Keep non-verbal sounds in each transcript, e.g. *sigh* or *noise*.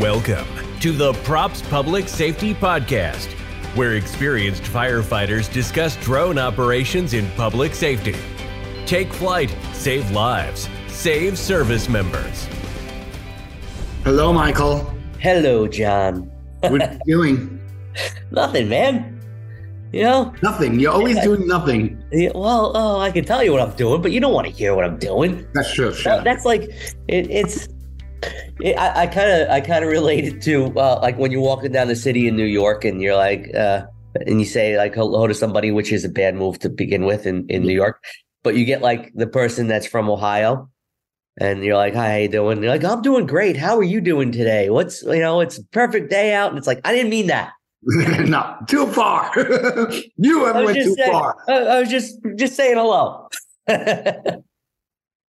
Welcome to the Props Public Safety Podcast, where experienced firefighters discuss drone operations in public safety. Take flight, save lives, save service members. Hello, Michael. Hello, John. What are you *laughs* doing? Nothing, man. You know? Nothing. You're always doing nothing. Yeah, well, oh, I can tell you what I'm doing, but you don't want to hear what I'm doing. That's true. That- that's like it, it's. It, I kind of I kind of relate it to uh, like when you're walking down the city in New York and you're like uh, and you say like hello to somebody, which is a bad move to begin with in, in New York, but you get like the person that's from Ohio, and you're like, "Hi, how you doing?" You're like, "I'm doing great. How are you doing today? What's you know? It's a perfect day out." And it's like, I didn't mean that. *laughs* no, too far. *laughs* you have went too saying, far. I, I was just just saying hello. *laughs*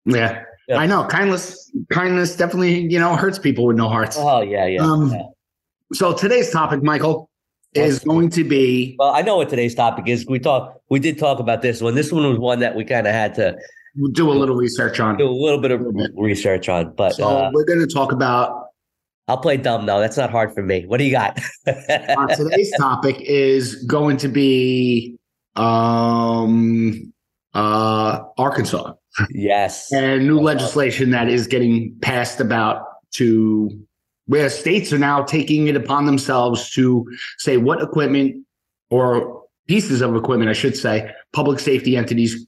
Yeah. Yeah. I know. Kindness, kindness definitely, you know, hurts people with no hearts. oh yeah, yeah. Um, yeah. So today's topic, Michael, is Yes. going to be Well, I know what today's topic is. We talk. We did talk about this one. This one was one that we kind of had to do a little research on. do a little bit of Little bit. research on. But So uh, we're going to talk about I'll play dumb now. That's not hard for me. What do you got? uh, *laughs* today's topic is going to be um uh Arkansas. Yes. and new legislation that is getting passed about to where states are now taking it upon themselves to say what equipment or pieces of equipment, I should say, public safety entities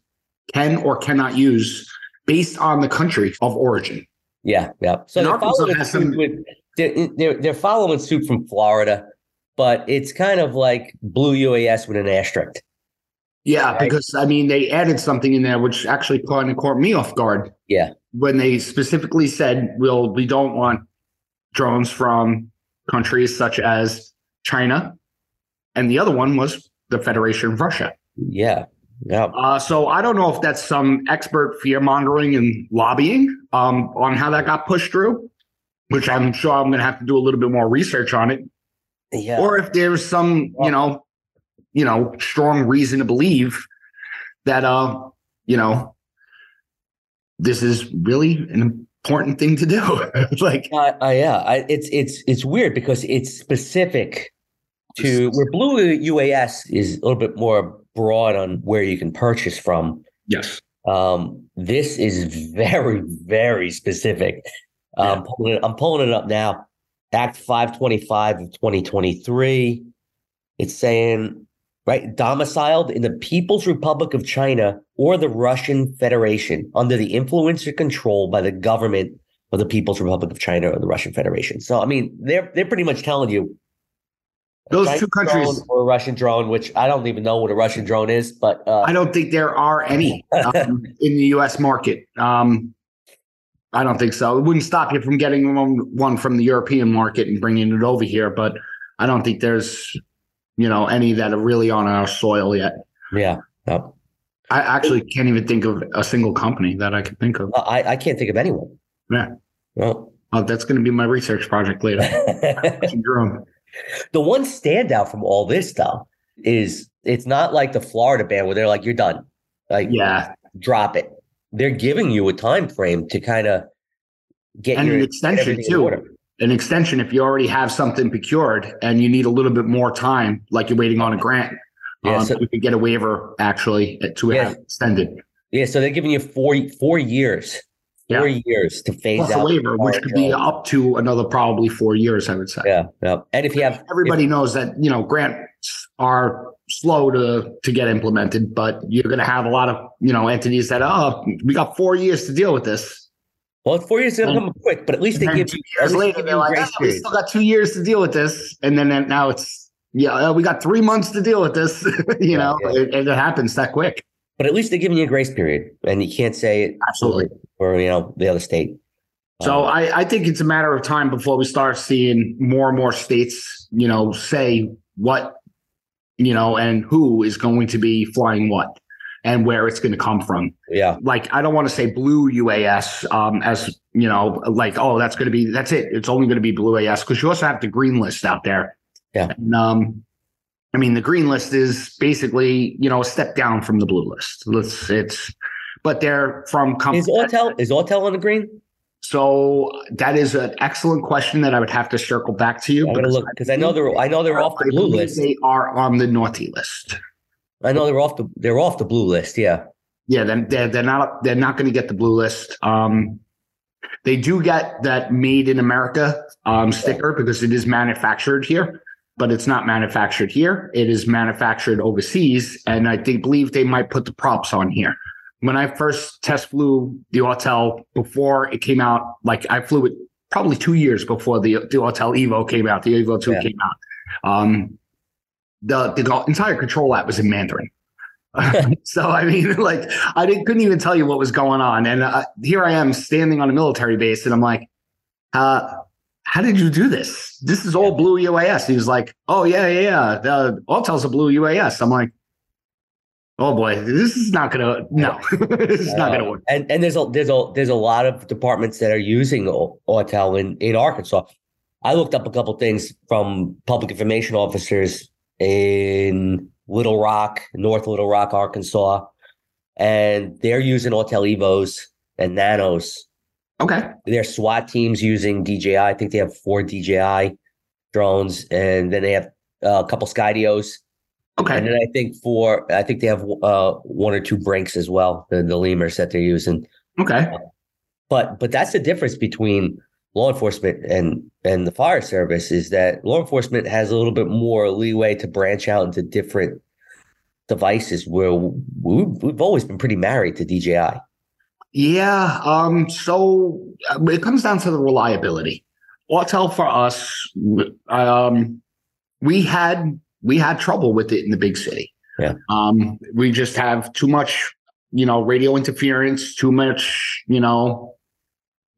can or cannot use based on the country of origin. Yeah. Yeah. So they're following, some- with, they're, they're they're following suit from Florida, but it's kind of like blue UAS with an asterisk. Yeah, Right. because I mean, they added something in there which actually kind of caught me off guard. Yeah. When they specifically said, "Well, we don't want drones from countries such as China," and the other one was the Federation of Russia. Yeah. Yeah. Uh, so I don't know if that's some expert fear mongering and lobbying um, on how that got pushed through, which I'm sure I'm going to have to do a little bit more research on it, Yeah. or if there's some, you know, you know, strong reason to believe that, uh, you know, this is really an important thing to do. *laughs* like, Uh, uh, yeah, I, it's it's it's weird because it's specific to where Blue UAS is a little bit more broad on where you can purchase from. yes, Um, this is very very specific. Um, pulling it, I'm pulling it up now. Act 525 of 2023. It's saying right domiciled in the People's Republic of China or the Russian Federation under the influence or control by the government of the People's Republic of China or the Russian Federation. So I mean, they're they're pretty much telling you those Chinese two countries. or a Russian drone, which I don't even know what a Russian drone is, but uh, I don't think there are any um, *laughs* in the U.S. market. Um, I don't think so. It wouldn't stop you from getting one, one from the European market and bringing it over here, but I don't think there's, you know, any that are really on our soil yet. yeah, no. I actually can't even think of a single company that I can think of. I I can't think of anyone. Yeah. Well, Oh, that's going to be my research project later. *laughs* The one standout from all this though is it's not like the Florida ban where they're like, you're done. Like Yeah, drop it. They're giving you a time frame to kind of get and your an extension too. An extension if you already have something procured and you need a little bit more time, like you're waiting on a grant. Yeah, um, so- you could get a waiver actually to Yeah. have it extended. Yeah, so they're giving you four four years. Four years to phase Plus a waiver, which could be up to another probably four years, I would say. Yeah, yeah. And if you have Everybody knows that you know grants are slow to to get implemented, but you're going to have a lot of you know entities that oh we got four years to deal with this. Well, four years is gonna come quick, but at least they give two you years later, they're like, "Ah, we still got two years to deal with this, and then then now it's yeah, uh, we got three months to deal with this. *laughs* you Yeah, know, yeah. It, it happens that quick. But at least they're giving you a grace period, and you can't say it Absolutely. for you know the other state. So Um, I, I think it's a matter of time before we start seeing more and more states, you know, say what, you know, and who is going to be flying what and where it's going to come from. yeah, Like, I don't want to say blue UAS um, as, you know, like, oh, that's going to be, that's it. It's only going to be blue AS because you also have the green list out there. Yeah. And, um, I mean, the green list is basically, you know, a step down from the blue list. Let's, it's, but they're from is companies. Autel is Autel on the green? so that is an excellent question that I would have to circle back to you. I'm gonna look because I know they're I know they're off the blue list. They are on the naughty list. I know they're off the they're off the blue list. Yeah. Yeah, then they're, they're not they're not going to get the blue list. Um, they do get that made in America um, sticker because it is manufactured here, but it's not manufactured here. It is manufactured overseas, and I think believe they might put the props on here. When I first test flew the Autel before it came out, like I flew it probably two years before the the Autel Evo came out. The Evo Two yeah. came out. Um, the the entire control app was in Mandarin. *laughs* so I mean, *laughs* like I didn't, couldn't even tell you what was going on, and uh, here I am standing on a military base, and I'm like, uh, "How did you do this? This is all blue UAS." He was like, "Oh yeah, yeah, yeah. The Autel's a blue UAS." I'm like, "Oh boy, this is not gonna no, *laughs* this is not gonna work." And and there's a there's a there's a lot of departments that are using Autel in in Arkansas. I looked up a couple things from public information officers in Little Rock, North Little Rock, Arkansas, and they're using Autel Evos and Nanos. Okay. Their SWAT teams using DJI. I think they have four DJI drones, and then they have uh, a couple Skydios. Okay. And then I think for I think they have uh, one or two Brincs as well, the, the lemurs that they're using. Okay. Uh, but but that's the difference between law enforcement and and the fire service is that law enforcement has a little bit more leeway to branch out into different devices where we, we've always been pretty married to DJI. Yeah. Um, so uh, it comes down to the reliability. Autel for us, um, we had we had trouble with it in the big city. Yeah. Um, we just have too much, you know, radio interference, too much, you know,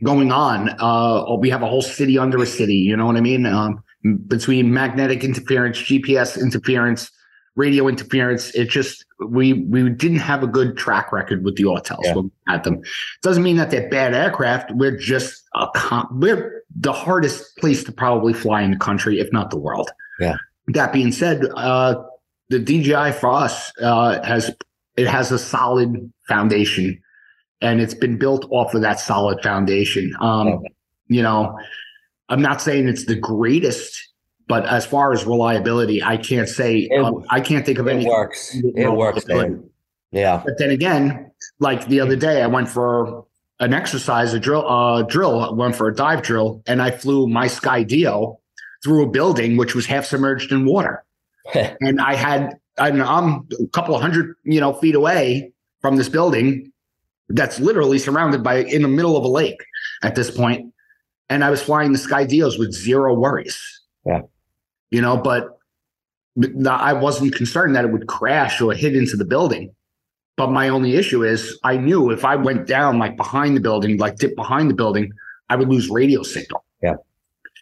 going on. Uh, we have a whole city under a city. You know what I mean? Um, between magnetic interference, GPS interference, radio interference. It just we we didn't have a good track record with the Autels yeah. when we had them. Doesn't mean that they're bad aircraft. We're just a we're the hardest place to probably fly in the country, if not the world. Yeah. That being said, uh, the DJI for us uh, has it has a solid foundation and it's been built off of that solid foundation. Um, okay. You know, I'm not saying it's the greatest, but as far as reliability, I can't say it, um, I can't think of any. it. Works. It works. Yeah. But then again, like the other day, I went for an exercise, a drill, uh, drill. I went for a dive drill, and I flew my Skydio through a building which was half submerged in water, *laughs* and I had I'm, I'm a couple of hundred you know feet away from this building that's literally surrounded by in the middle of a lake at this point. And I was flying the Skydios with zero worries. Yeah. You know, but I wasn't concerned that it would crash or hit into the building. But my only issue is I knew if I went down like behind the building, like dip behind the building, I would lose radio signal. Yeah.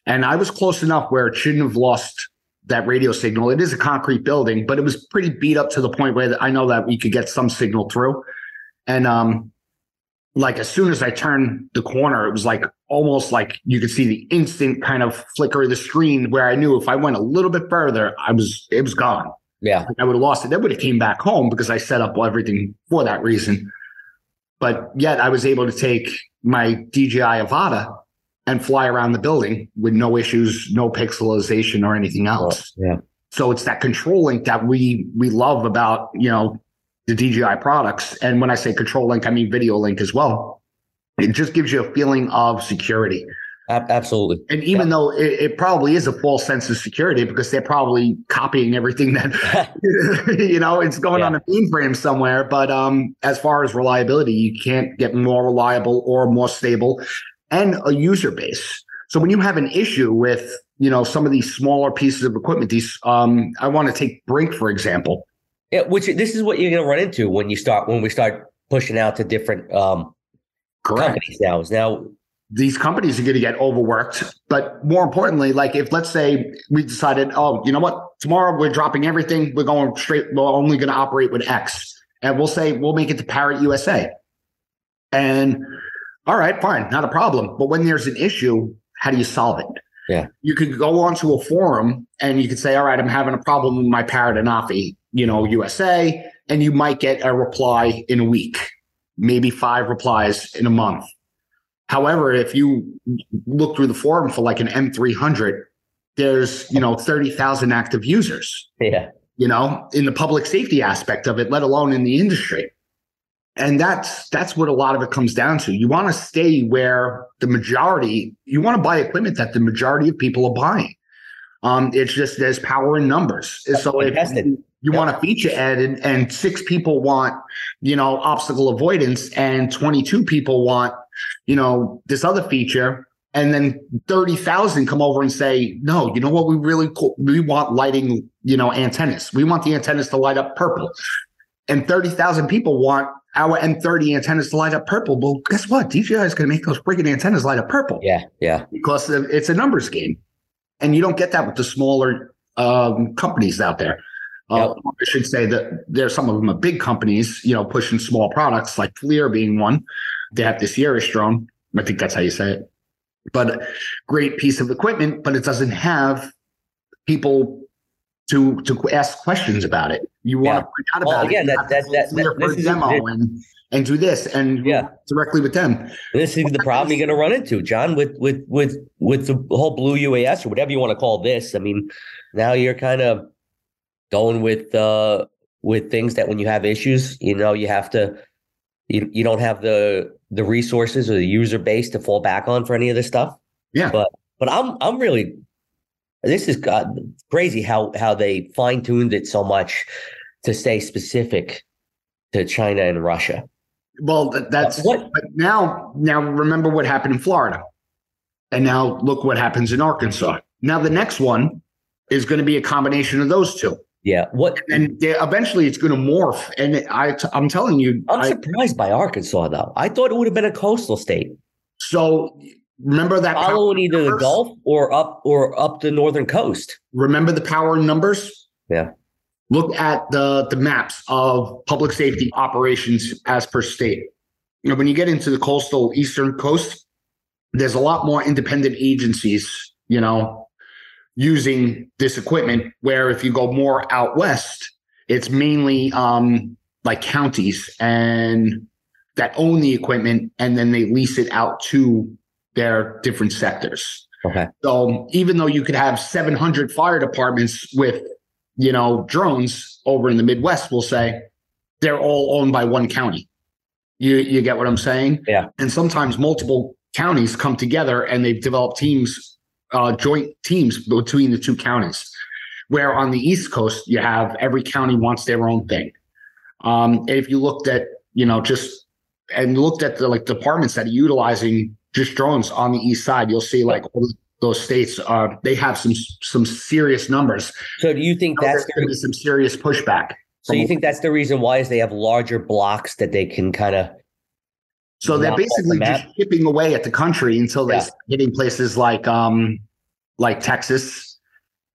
And I was close enough where it shouldn't have lost that radio signal. It is a concrete building, but it was pretty beat up to the point where I know that we could get some signal through. And um, like as soon as I turned the corner, it was like almost like you could see the instant kind of flicker of the screen where I knew if I went a little bit further, I was it was gone. Yeah. Like I would have lost it. That would have came back home because I set up everything for that reason. But yet I was able to take my DJI Avata and fly around the building with no issues, no pixelization or anything else. Oh, yeah. So it's that control link that we we love about, you know, the DJI products. And when I say control link, I mean video link as well. It just gives you a feeling of security. Absolutely. And even yeah. though it, it, probably is a false sense of security because they're probably copying everything that *laughs* *laughs* you know it's going yeah. on a mainframe somewhere. But um, as far as reliability, you can't get more reliable or more stable, and a user base. So when you have an issue with you know some of these smaller pieces of equipment, these um, I want to take Brinc for example. Yeah, which this is what you're going to run into when you start when we start pushing out to different um, companies now. Now, these companies are going to get overworked, but more importantly, like if let's say we decided, oh, you know what, tomorrow we're dropping everything, we're going straight, we're only going to operate with X, and we'll say we'll make it to Parrot USA, and all right, fine, not a problem. But when there's an issue, how do you solve it? Yeah. You could go onto a forum and you could say, all right, I'm having a problem with my Parrot Anafi you know, USA, and you might get a reply in a week, maybe five replies in a month. However, if you look through the forum for like an M300, there's, you know, 30,000 active users. Yeah. You know, in the public safety aspect of it, let alone in the industry. And that's that's what a lot of it comes down to. You want to stay where the majority, you want to buy equipment that the majority of people are buying. Um, it's just there's power in numbers. So if you, you want a feature added and six people want, you know, obstacle avoidance and 22 people want, you know, this other feature, and then 30,000 come over and say, no, you know what? We really, we want lighting, you know, antennas. We want the antennas to light up purple. And 30,000 people want our M30 antennas to light up purple. Well, guess what? DJI is going to make those freaking antennas light up purple. Yeah. Yeah. Because it's a numbers game. And you don't get that with the smaller um, companies out there. Uh, yep. I should say that there's some of them are big companies, you know, pushing small products like FLIR being one. They have this Sierra Strong. I think that's how you say it but great piece of equipment, but it doesn't have people to to ask questions about it. You want yeah. to find out about well, again, it. That, that, that, that, this is demo it, and and do this and yeah. directly with them. This is the problem you're going to run into, John, with with with with the whole blue UAS or whatever you want to call this. I mean, now you're kind of going with uh with things that when you have issues, you know, you have to you you don't have the the resources or the user base to fall back on for any of this stuff. Yeah. But but I'm I'm really this is God, crazy how how they fine tuned it so much to stay specific to China and Russia. Well, that's what but now now remember what happened in Florida. And now look what happens in Arkansas. Now the next one is going to be a combination of those two. Yeah. What? And eventually it's going to morph. And I, I'm telling you, I'm I, surprised by Arkansas though. I thought it would have been a coastal state. So remember that following either numbers? the Gulf or up or up the northern coast. Remember the power numbers? Yeah. Look at the the maps of public safety operations as per state. You know, when you get into the coastal eastern coast, there's a lot more independent agencies, you know, using this equipment. Where if you go more out west, it's mainly um, like counties and that own the equipment and then they lease it out to their different sectors. Okay. So even though you could have 700 fire departments with, you know, drones over in the Midwest, we'll say they're all owned by one county. You you get what I'm saying? Yeah. And sometimes multiple counties come together and they've developed teams uh, joint teams between the two counties. Where on the East Coast, you have every county wants their own thing. Um, if you looked at, you know, just and looked at the like departments that are utilizing just drones on the East side, you'll see like all those states uh, they have some some serious numbers. So do you think so that's going to be some serious pushback? So you think that's the reason why is they have larger blocks that they can kind of so they're basically the just chipping away at the country until they yeah. start hitting places like um like Texas,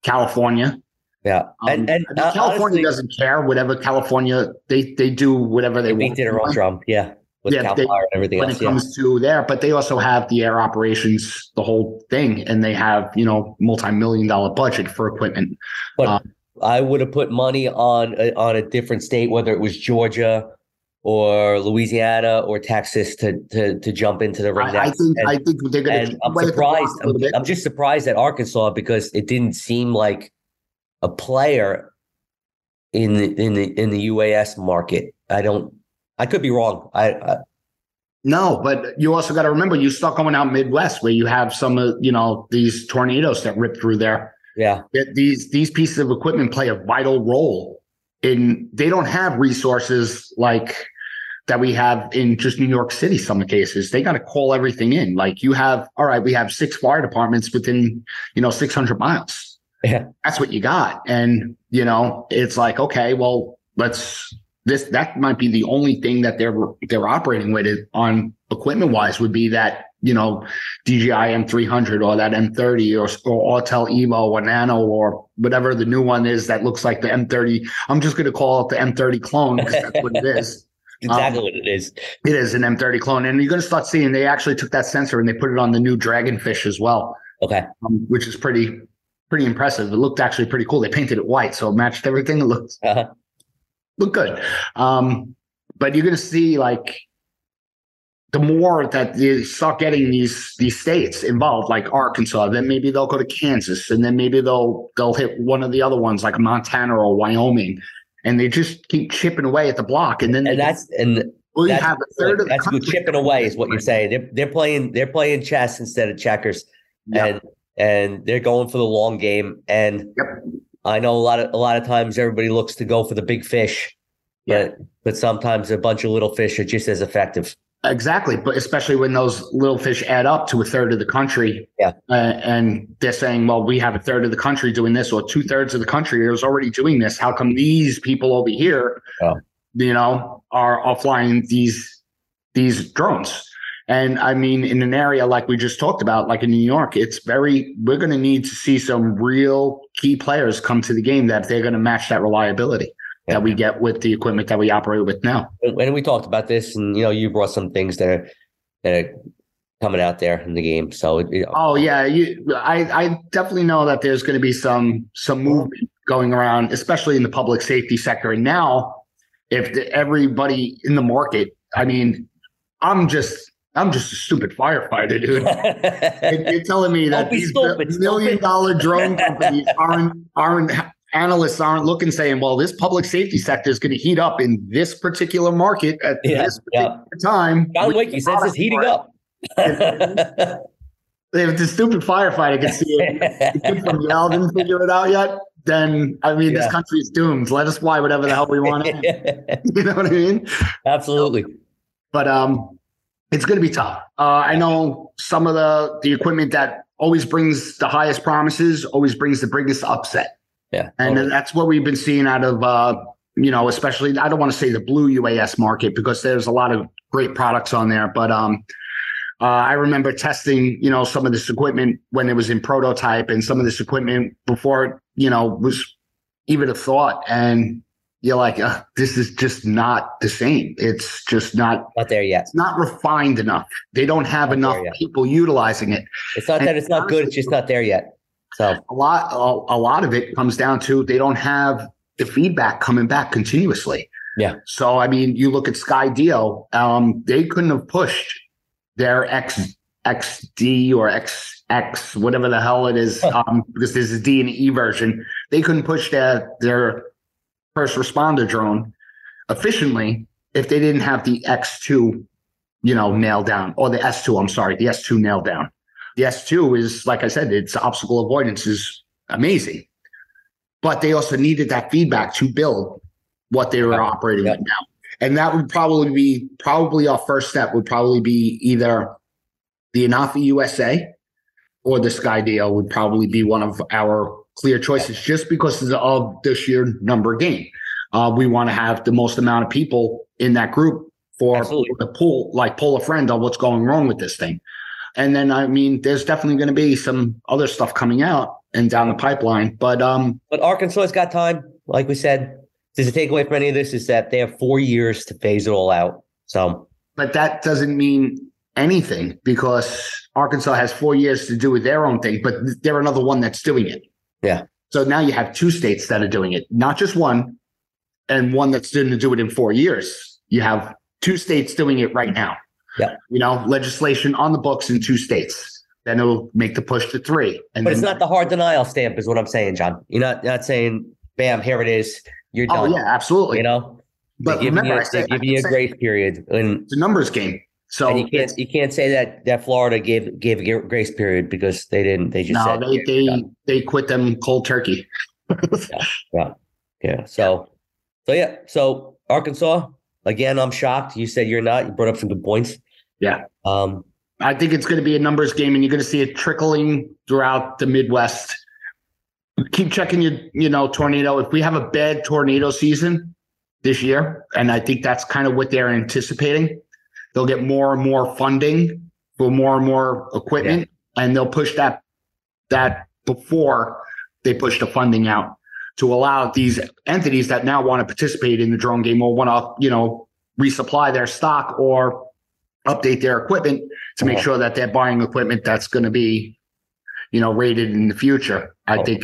California. Yeah, um, and, and uh, California honestly, doesn't care. Whatever California, they they do whatever they, they want. They own drum. Yeah, yeah, they, and everything when else, it comes yeah. to there, but they also have the air operations, the whole thing, and they have you know multi-million dollar budget for equipment. But um, I would have put money on a, on a different state, whether it was Georgia or Louisiana or Texas to to to jump into the ring. I, I think and, I think they're going to. I'm surprised. I'm, I'm, just surprised at Arkansas because it didn't seem like a player in the in the in the UAS market. I don't. I could be wrong. I, I no, but you also got to remember you start going out Midwest where you have some of you know these tornadoes that rip through there. Yeah, these these pieces of equipment play a vital role in. They don't have resources like that we have in just New York City, some cases, they got to call everything in. Like you have, all right, we have six fire departments within, you know, 600 miles. Yeah. That's what you got. And, you know, it's like, okay, well, let's, this, that might be the only thing that they're, they're operating with it on equipment wise would be that, you know, DJI M300 or that M30 or, or Autel Evo or Nano or whatever the new one is that looks like the M30. I'm just going to call it the M30 clone because that's what it is. *laughs* exactly um, what it is. It is an M30 clone, and you're going to start seeing they actually took that sensor and they put it on the new Dragonfish as well. Okay, um, which is pretty pretty impressive. It looked actually pretty cool. They painted it white, so it matched everything. It looked uh-huh. Looked good. Um, but you're going to see like the more that you start getting these these states involved, like Arkansas, then maybe they'll go to Kansas, and then maybe they'll they'll hit one of the other ones like Montana or Wyoming, and they just keep chipping away at the block, and then and that's and we that's have a third of that's. Chipping away is what you're saying. They're they're playing they're playing chess instead of checkers, Yeah. and and they're going for the long game. And Yep. I know a lot of a lot of times everybody looks to go for the big fish, but but sometimes a bunch of little fish are just as effective. Exactly, but especially when those little fish add up to a third of the country. Yeah. Uh, and they're saying, well, we have a third of the country doing this, or two thirds of the country is already doing this. How come these people over here, Oh. you know, are, are flying these these drones? And I mean, in an area like we just talked about, like in New York, it's very, we're going to need to see some real key players come to the game that they're going to match that reliability Yeah. that we get with the equipment that we operate with now. And we talked about this, and you know, you brought some things that are that are coming out there in the game. So it, it- Oh yeah, you, I I definitely know that there's going to be some some movement going around, especially in the public safety sector. And now, if the, everybody in the market, I mean, I'm just I'm just a stupid firefighter, dude. *laughs* You're telling me that these stupid, million dollar drone companies *laughs* aren't aren't analysts aren't looking saying, well, this public safety sector is going to heat up in this particular market at Yeah, this yeah. particular time. John Wiki says it's heating up. If the stupid firefighter can see it, the from Yale didn't figure it out yet, then I mean, this Yeah. country is doomed. Let us fly whatever the hell we want. *laughs* you know what I mean? Absolutely. But um, it's going to be tough. Uh, I know some of the the equipment that always brings the highest promises always brings the biggest upset, Yeah. and totally. that's what we've been seeing out of uh, you know, especially I don't want to say the blue UAS market because there's a lot of great products on there, but um. Uh, I remember testing, you know, some of this equipment when it was in prototype, and some of this equipment before, you know, was even a thought. And you're like, uh, this is just not the same. It's just not not there yet. it's not refined enough. They don't have Not enough people utilizing it. It's not that it's not good. It's just not there yet. So A lot, a, a lot of it comes down to they don't have the feedback coming back continuously. Yeah. So I mean, you look at Skydio, um, they couldn't have pushed their X XD or XX, whatever the hell it is, *laughs* um, because there's a D and E version. They couldn't push their their first responder drone efficiently if they didn't have the X2, you know, nailed down, or the S2. I'm sorry, the S2 nailed down. The S2 is, like I said, its obstacle avoidance is amazing, but they also needed that feedback to build what they were operating Yeah. with now. And that would probably be probably our first step would probably be either the Anafi USA or the Skydio would probably be one of our clear choices just because of the sheer number game. Uh, we want to have the most amount of people in that group for Absolutely. the pull, like pull a friend on what's going wrong with this thing. And then, I mean, there's definitely going to be some other stuff coming out and down the pipeline. But um, But Arkansas's got time. Like we said, there's a takeaway from any of this is that they have four years to phase it all out. So but that doesn't mean anything because Arkansas has four years to do with their own thing, but they're another one that's doing it. Yeah. So now you have two states that are doing it, not just one, and one that's going to do it in four years. You have two states doing it right now. Yeah. You know, legislation on the books in two states. Then it'll make the push to three. And but then, it's not the hard denial stamp, is what I'm saying, John. You're not not saying, bam, here it is. You're done. Oh done. yeah, absolutely. You know? but remember, you, I said, they give you I a said grace period. And it's a numbers game. So and you can't you can't say that that Florida gave gave a grace period because they didn't. They just no, said they they done." they quit them cold turkey. *laughs* Yeah, yeah. So so yeah. So Arkansas again. I'm shocked. You said you're not. You brought up some good points. Yeah. Um. I think it's going to be a numbers game, and you're going to see it trickling throughout the Midwest. Keep checking your, you know, tornado. If we have a bad tornado season this year, and I think that's kind of what they're anticipating, they'll get more and more funding for more and more equipment, and they'll push that that before they push the funding out to allow these entities that now want to participate in the drone game or want to, you know, resupply their stock or update their equipment to make sure that they're buying equipment that's going to be, you know, rated in the future. I Oh. think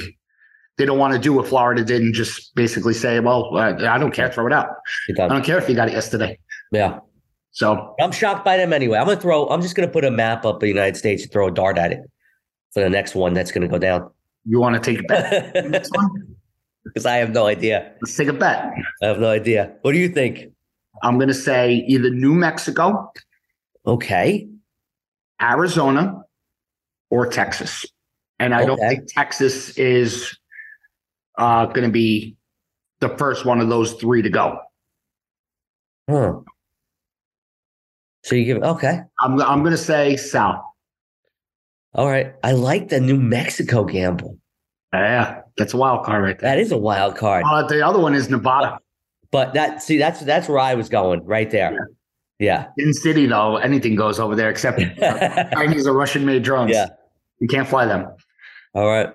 they don't want to do what Florida did and just basically say, well, I don't care, throw it out. I don't care if you got it yesterday. Yeah. So I'm shocked by them anyway. I'm gonna throw. I'm just gonna put a map up of the United States and throw a dart at it for the next one that's gonna go down. you want to take a bet? Because *laughs* Next one? I have no idea. Let's take a bet. I have no idea. What do you think? I'm going to say either New Mexico, Okay. Arizona, or Texas. And I don't think Texas is uh, going to be the first one of those three to go. Huh. So you give okay. I'm I'm to say South. All right. I like the New Mexico gamble. Yeah, that's a wild card right there. That is a wild card. Uh, the other one is Nevada. But that see, that's that's where I was going right there. Yeah. In city though, anything goes over there except *laughs* Chinese or Russian made drones. Yeah. you can't fly them. All right.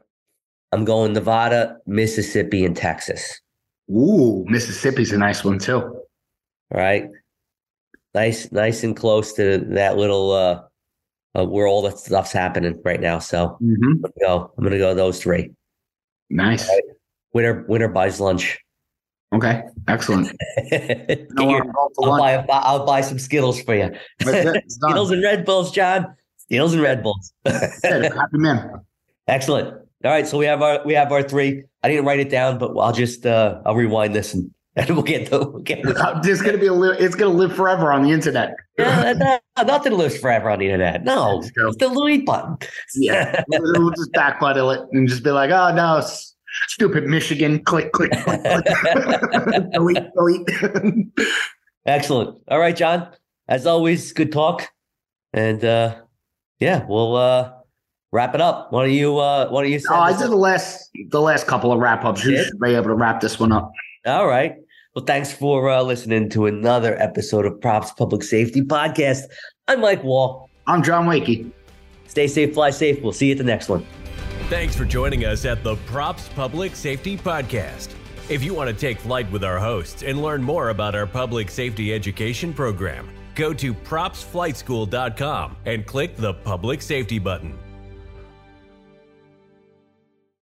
I'm going Nevada, Mississippi, and Texas. Ooh, Mississippi's a nice one too. All right. Nice, nice and close to that little uh, uh where all that stuff's happening right now. So hmm I'm gonna go. I'm gonna go those three. Nice. Winner, winner buys lunch. Okay, excellent. *laughs* Get No, your- I'm going for I'll buy, I'll buy some Skittles for you. That's it. It's done. *laughs* Skittles and Red Bulls, John. Skittles and Red Bulls. *laughs* Happy man. Excellent. All right, so we have our we have our three. I didn't write it down, but I'll just uh I'll rewind this and, and we'll get the we'll get Uh, There's gonna be a li- it's gonna live forever on the internet. Yeah, no, nothing lives forever on the internet. No, it's the delete button. Yeah, we'll just backbundle it and just be like, oh no, stupid Michigan. Click, click, click, click. *laughs* delete, delete. Excellent. All right, John. As always, good talk. And uh yeah, we'll uh wrap it up. Why don't you uh why don't you oh, I did the last the last couple of wrap ups. You should be able to wrap this one up. All right. Well, thanks for uh, listening to another episode of Props Public Safety Podcast. I'm Mike Wall. I'm John Wakey. Stay safe, fly safe. We'll see you at the next one. Thanks for joining us at the Props Public Safety Podcast. If you want to take flight with our hosts and learn more about our public safety education program, go to propsflightschool.com and click the public safety button.